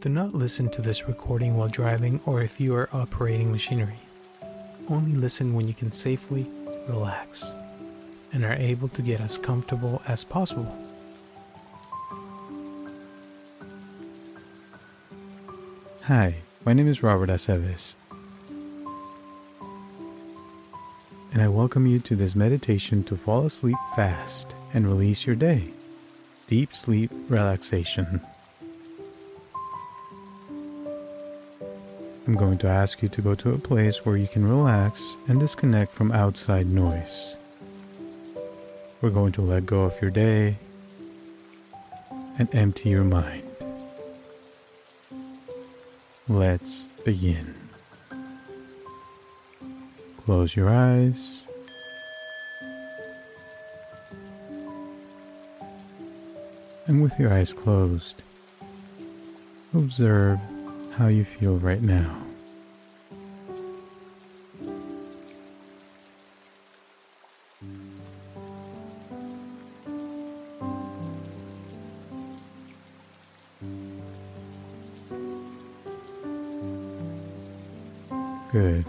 Do not listen to this recording while driving or if you are operating machinery. Only listen when you can safely relax and are able to get as comfortable as possible. Hi, my name is Robert Aceves, and I welcome you to this meditation to fall asleep fast and release your day. Deep sleep relaxation. I'm going to ask you to go to a place where you can relax and disconnect from outside noise. We're going to let go of your day and empty your mind. Let's begin. Close your eyes. And with your eyes closed, observe how you feel right now. Good.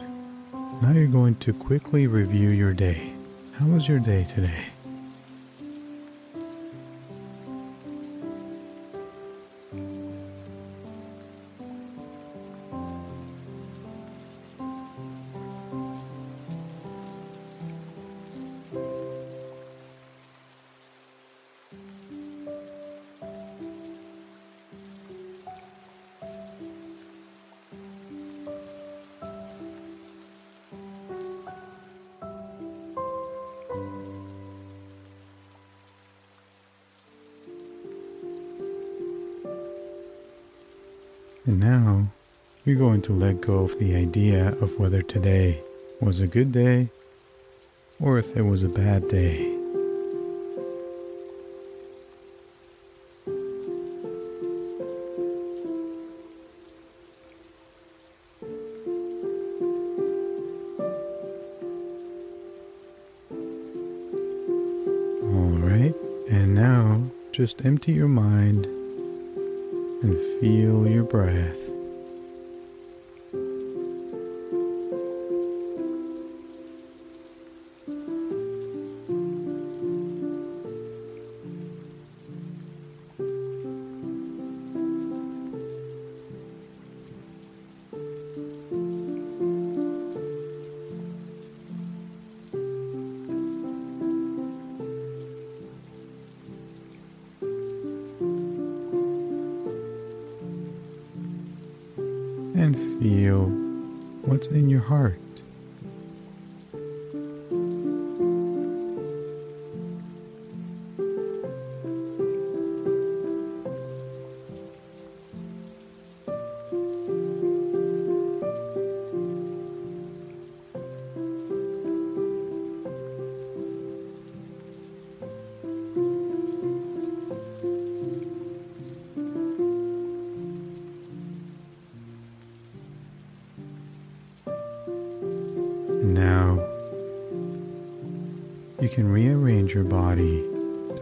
Now you're going to quickly review your day. How was your day today? And now you're going to let go of the idea of whether today was a good day or if it was a bad day. All right, and now just empty your mind and feel your breath.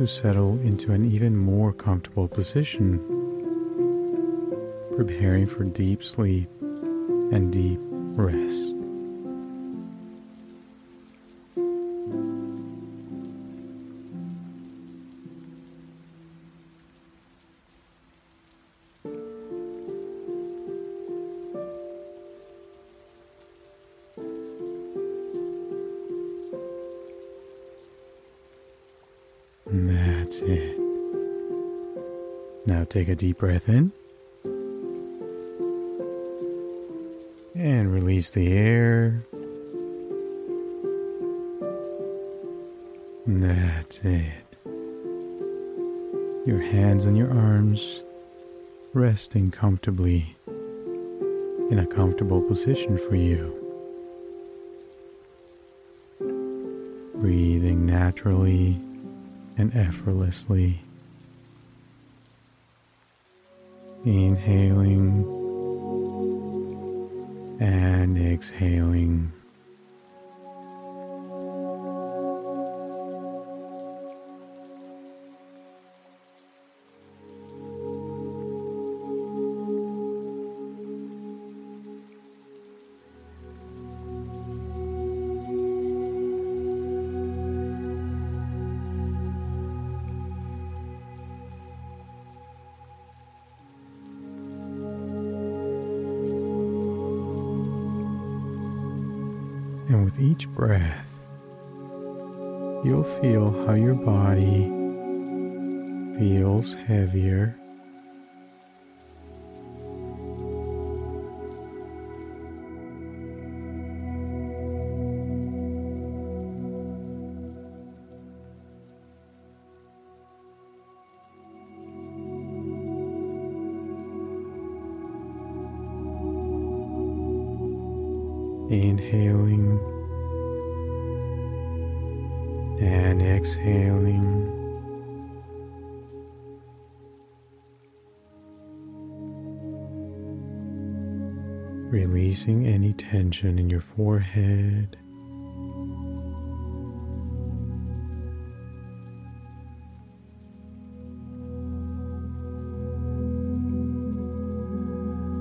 Settle into an even more comfortable position, preparing for deep sleep and deep rest. Deep breath in. And release the air. That's it. Your hands and your arms resting comfortably in a comfortable position for you. Breathing naturally and effortlessly. Inhaling and exhaling. Inhaling and exhaling. Releasing any tension in your forehead.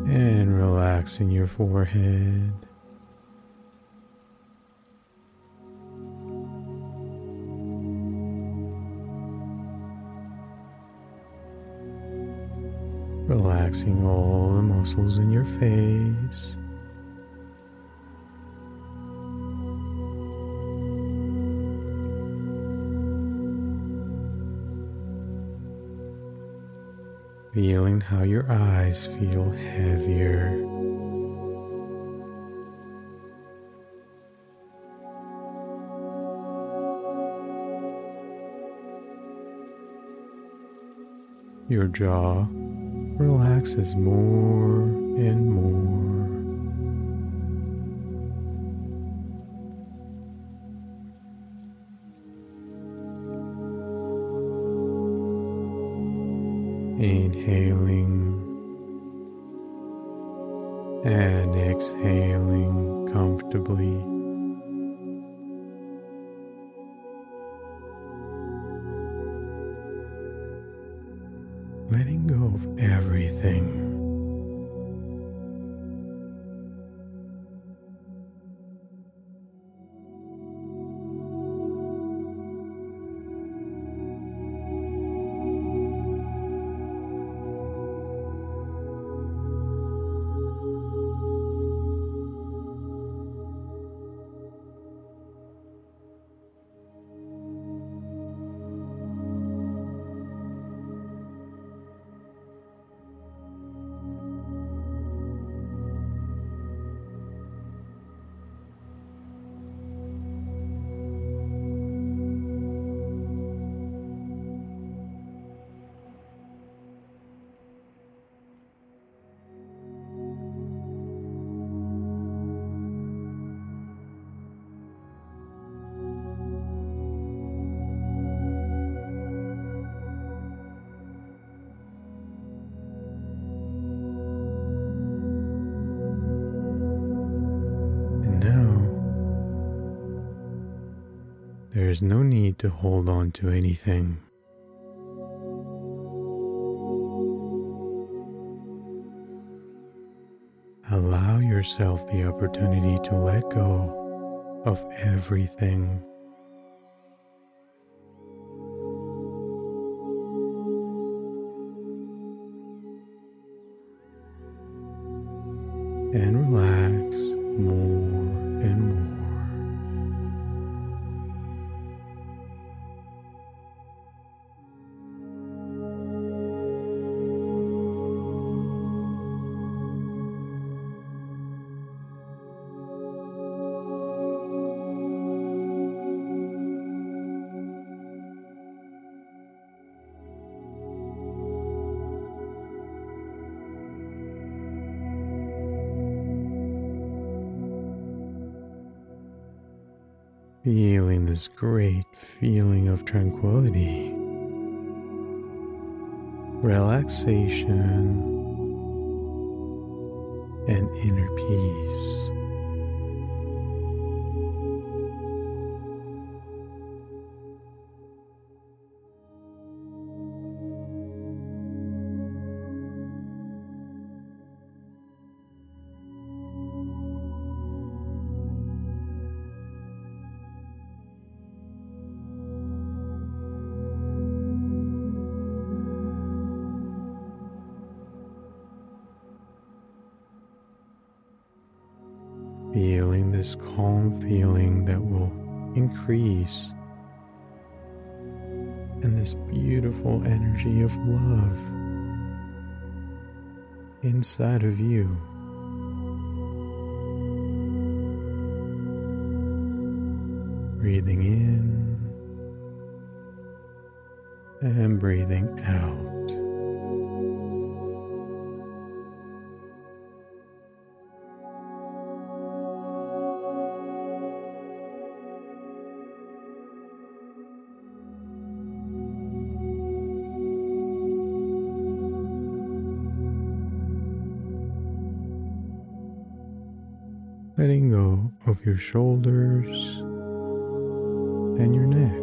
And relaxing your forehead. Relaxing all the muscles in your face. Feeling how your eyes feel heavier. Your jaw relaxes more and more. There is no need to hold on to anything. Allow yourself the opportunity to let go of everything. Feeling this great feeling of tranquility, relaxation, and inner peace. Love inside of you. Your shoulders and your neck.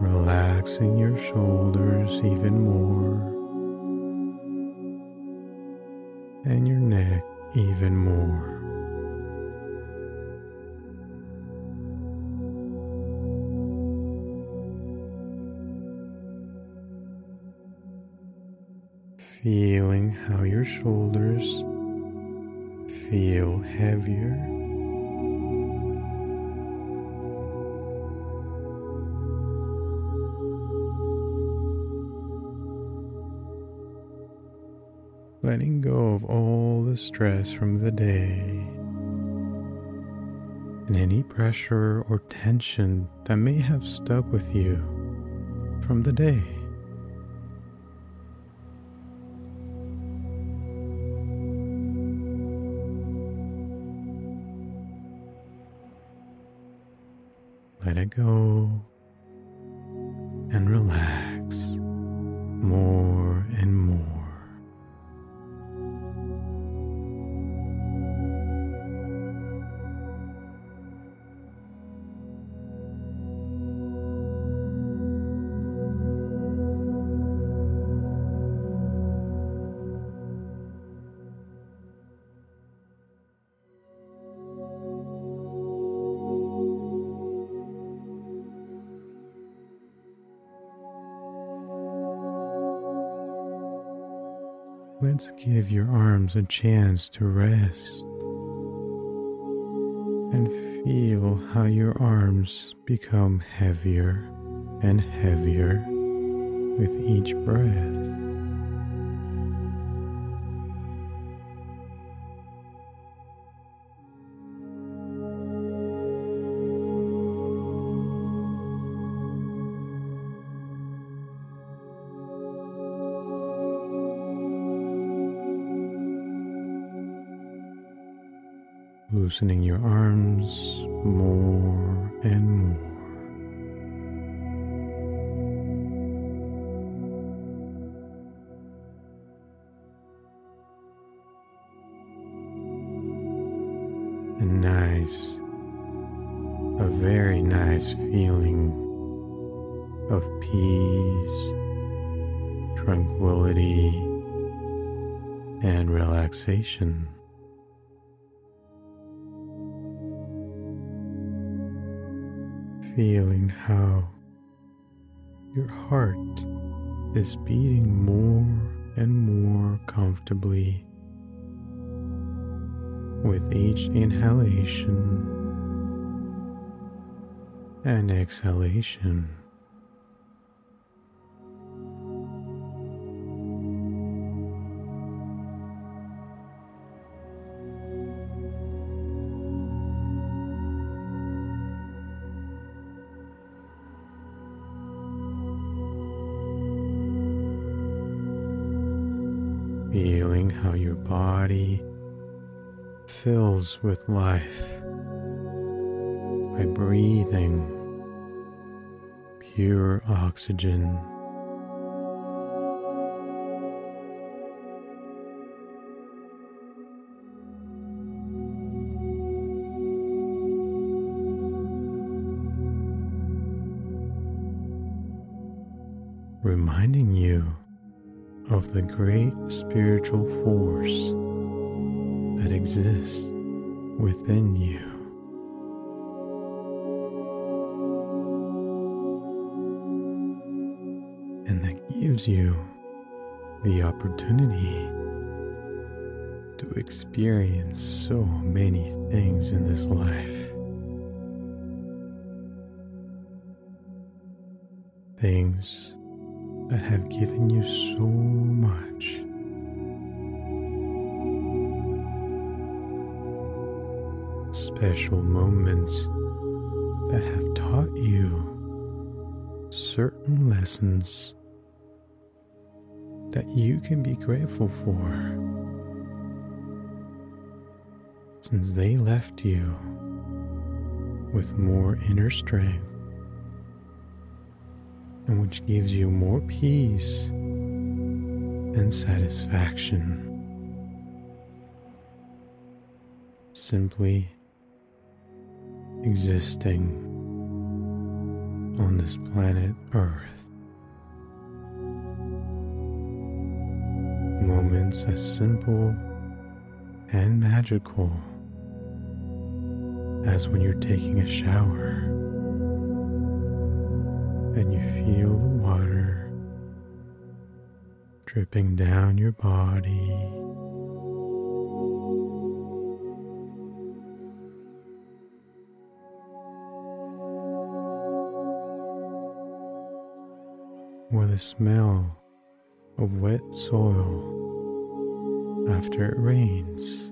Relaxing your shoulders even more and your neck even more. feeling how your shoulders feel heavier. Letting go of all the stress from the day and any pressure or tension that may have stuck with you from the day. A chance to rest and feel how your arms become heavier and heavier with each breath. Loosening your arms more and more. Comfortably with each inhalation and exhalation. With life by breathing pure oxygen. Reminding you of the great spiritual force that exists within you. And that gives you the opportunity to experience so many things in this life. Things that have given you so much. Special moments that have taught you certain lessons that you can be grateful for since they left you with more inner strength and which gives you more peace and satisfaction. Simply existing on this planet Earth. Moments as simple and magical as when you're taking a shower and you feel the water dripping down your body. Or the smell of wet soil after it rains.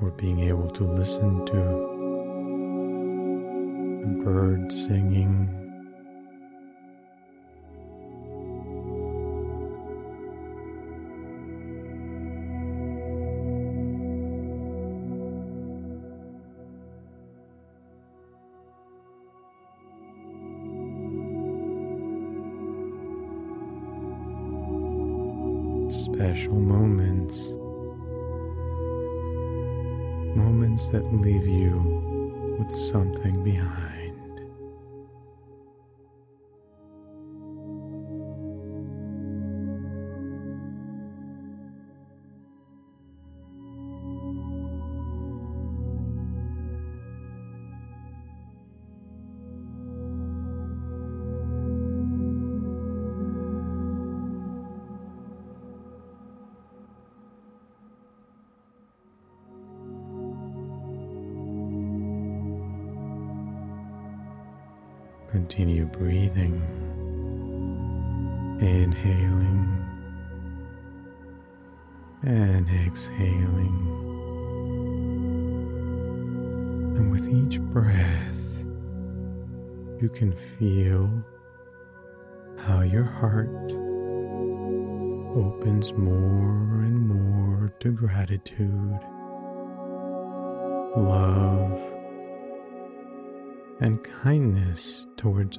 or being able to listen to birds singing.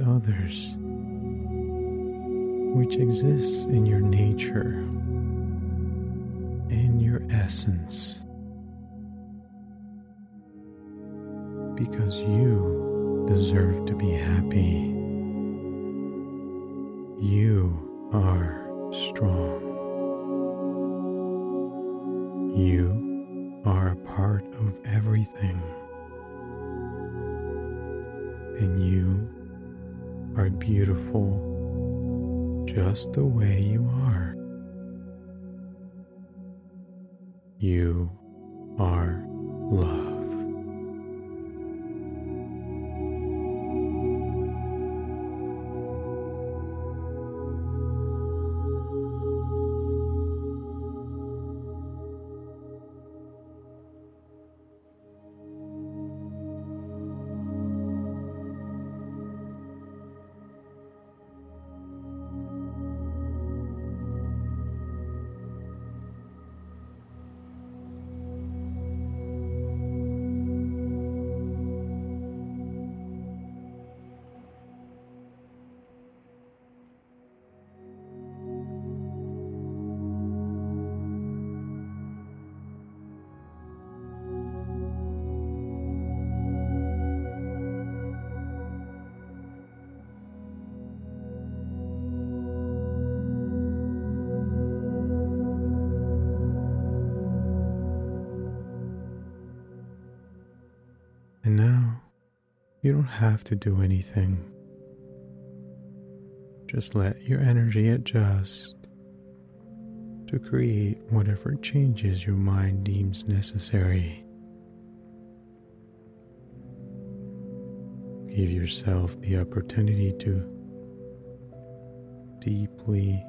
Others, which exists in your nature, in your essence, because you deserve to be happy. You are strong. You are a part of everything and you are beautiful just the way you are. You are love. Have to do anything. Just let your energy adjust to create whatever changes your mind deems necessary. Give yourself the opportunity to deeply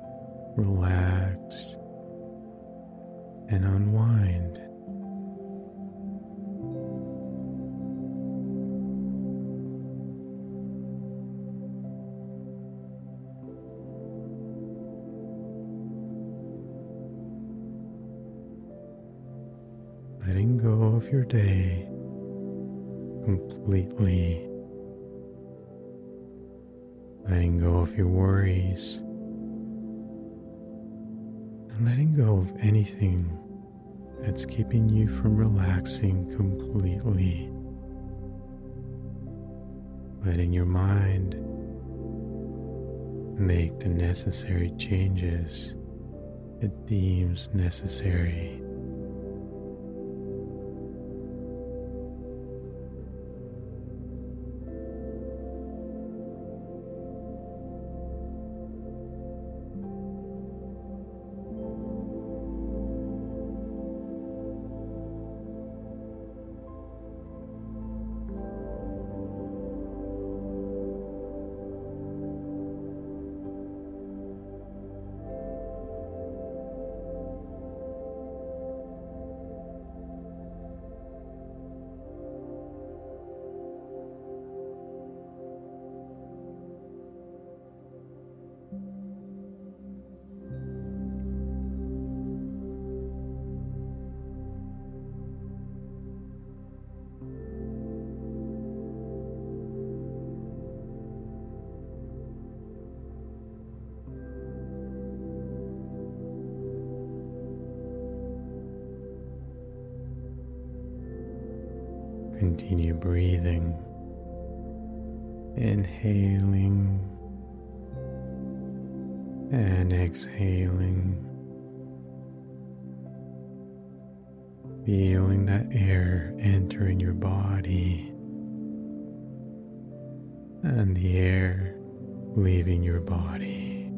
relax and unwind. Your day completely, letting go of your worries, and letting go of anything that's keeping you from relaxing completely. Letting your mind make the necessary changes it deems necessary. Continue breathing, inhaling and exhaling. Feeling that air entering your body and the air leaving your body.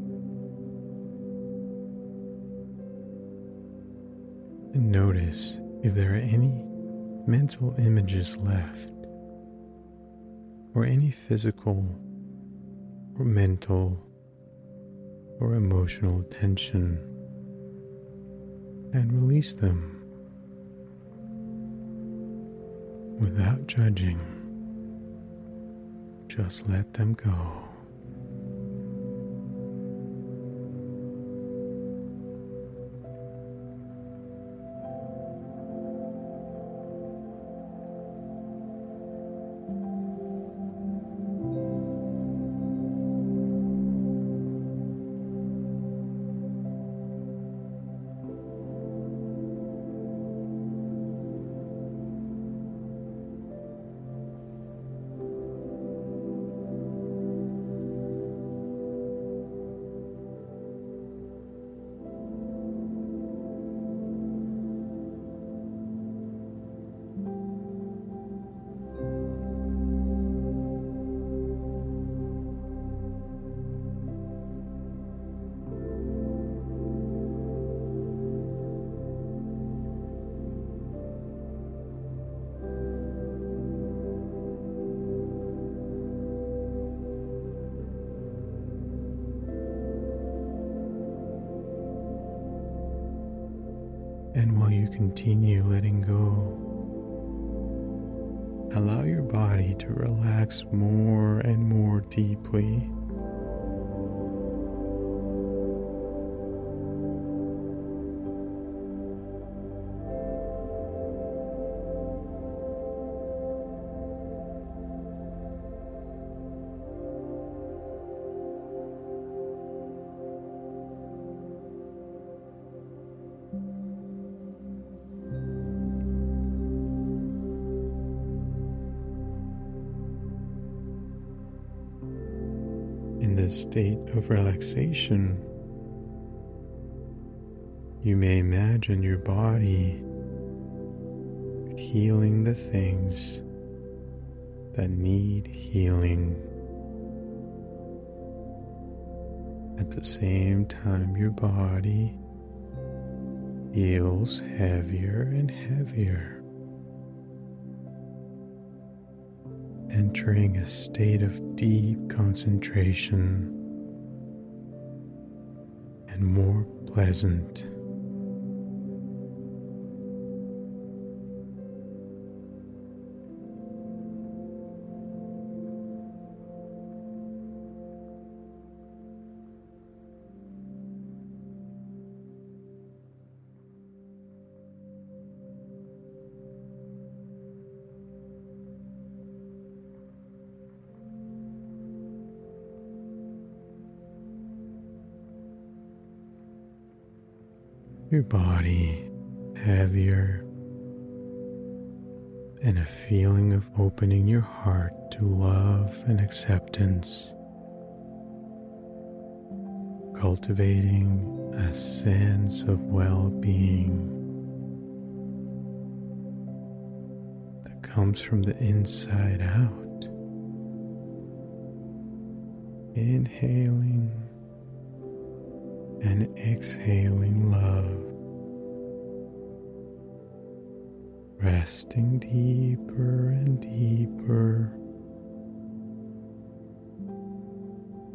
Notice if there are any mental images left, or any physical or mental or emotional tension, and release them without judging. Just let them go. And while you continue letting go, allow your body to relax more and more deeply. Of relaxation, you may imagine your body healing the things that need healing. At the same time, your body feels heavier and heavier, entering a state of deep concentration and more pleasant. Your body heavier, and a feeling of opening your heart to love and acceptance, cultivating a sense of well being that comes from the inside out. Inhaling and exhaling love, resting deeper and deeper,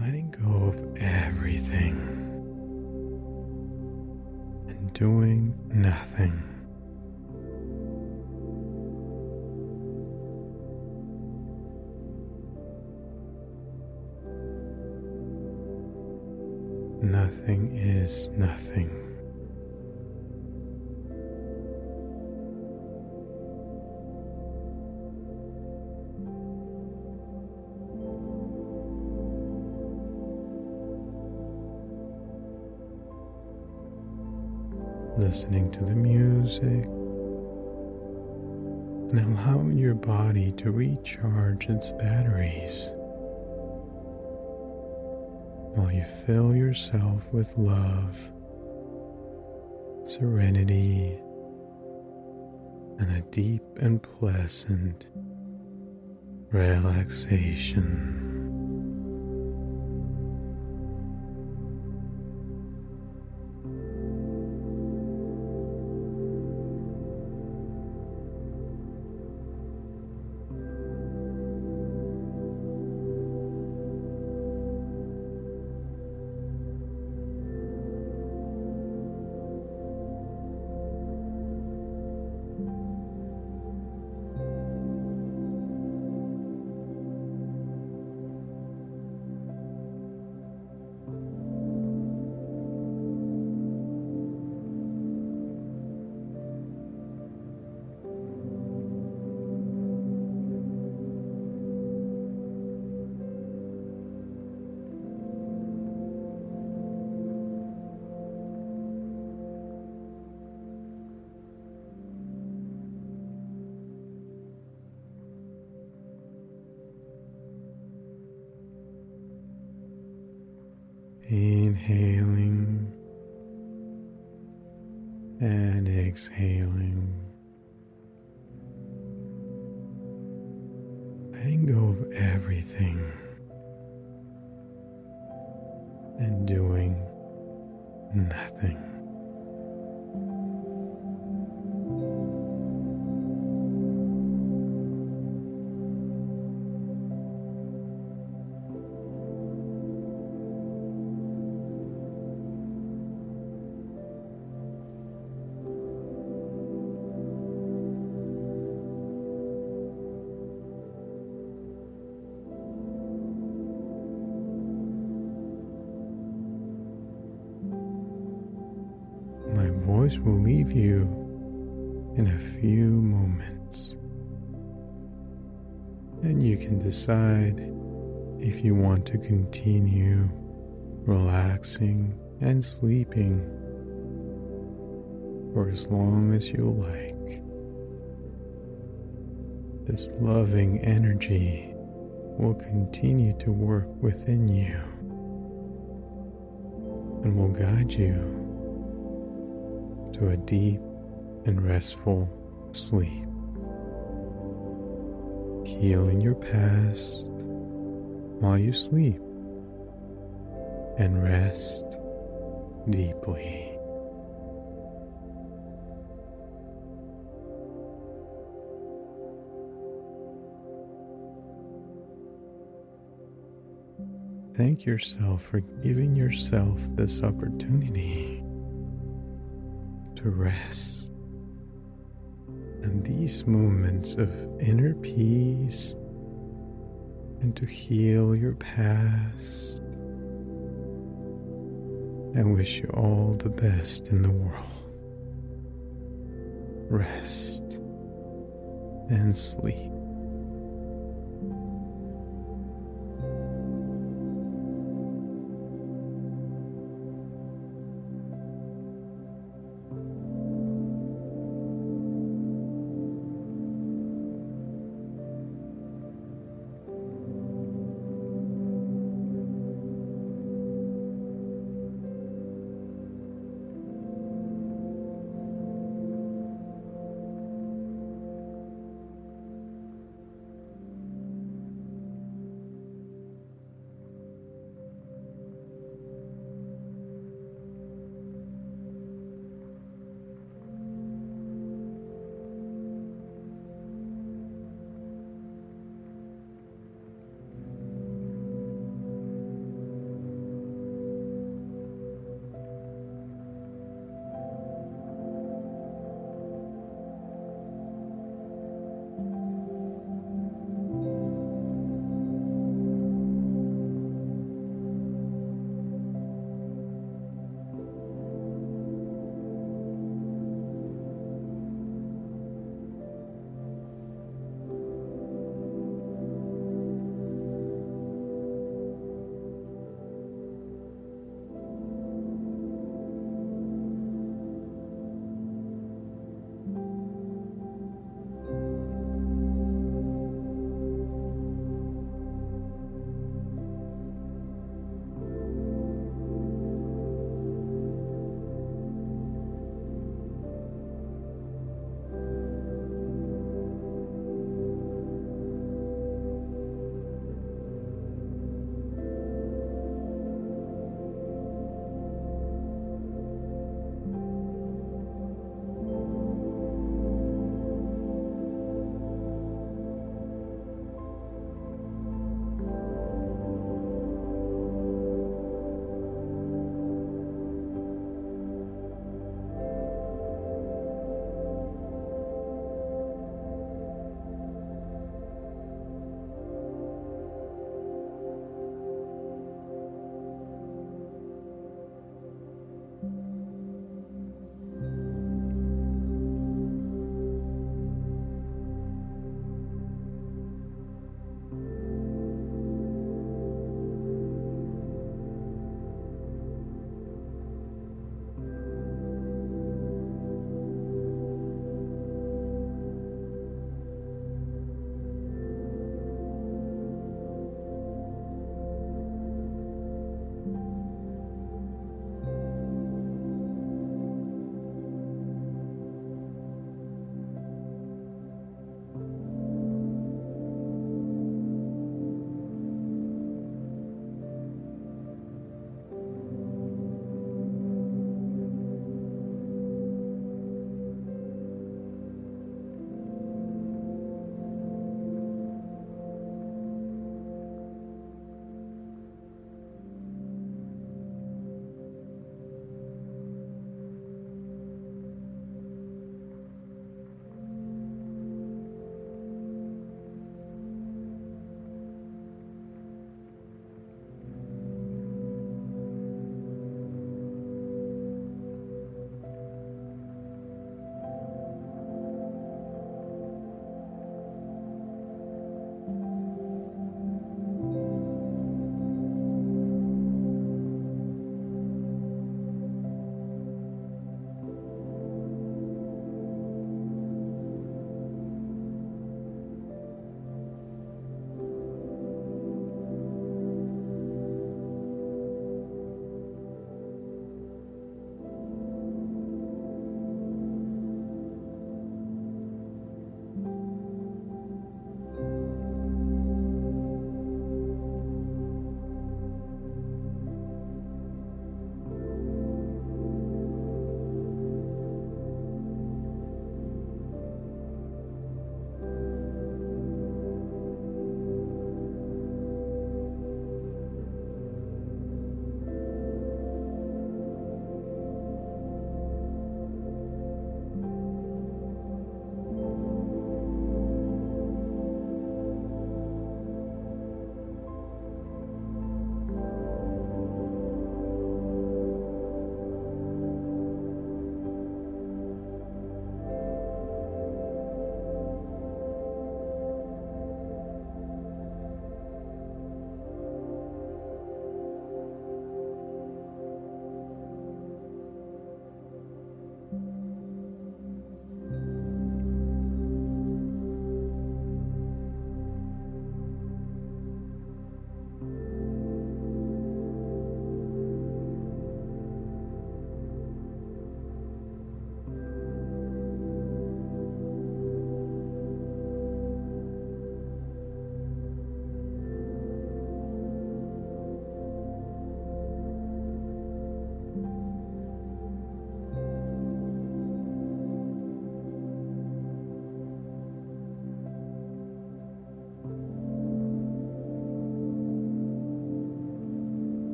letting go of everything. And doing nothing. Listening to the music and allowing your body to recharge its batteries while you fill yourself with love, serenity, and a deep and pleasant relaxation. And will leave you in a few moments. And you can decide if you want to continue relaxing and sleeping for as long as you like. This loving energy will continue to work within you and will guide you to a deep and restful sleep. healing your past while you sleep and rest deeply. Thank yourself for giving yourself this opportunity rest. And these moments of inner peace and to heal your past. I wish you all the best in the world. Rest and sleep.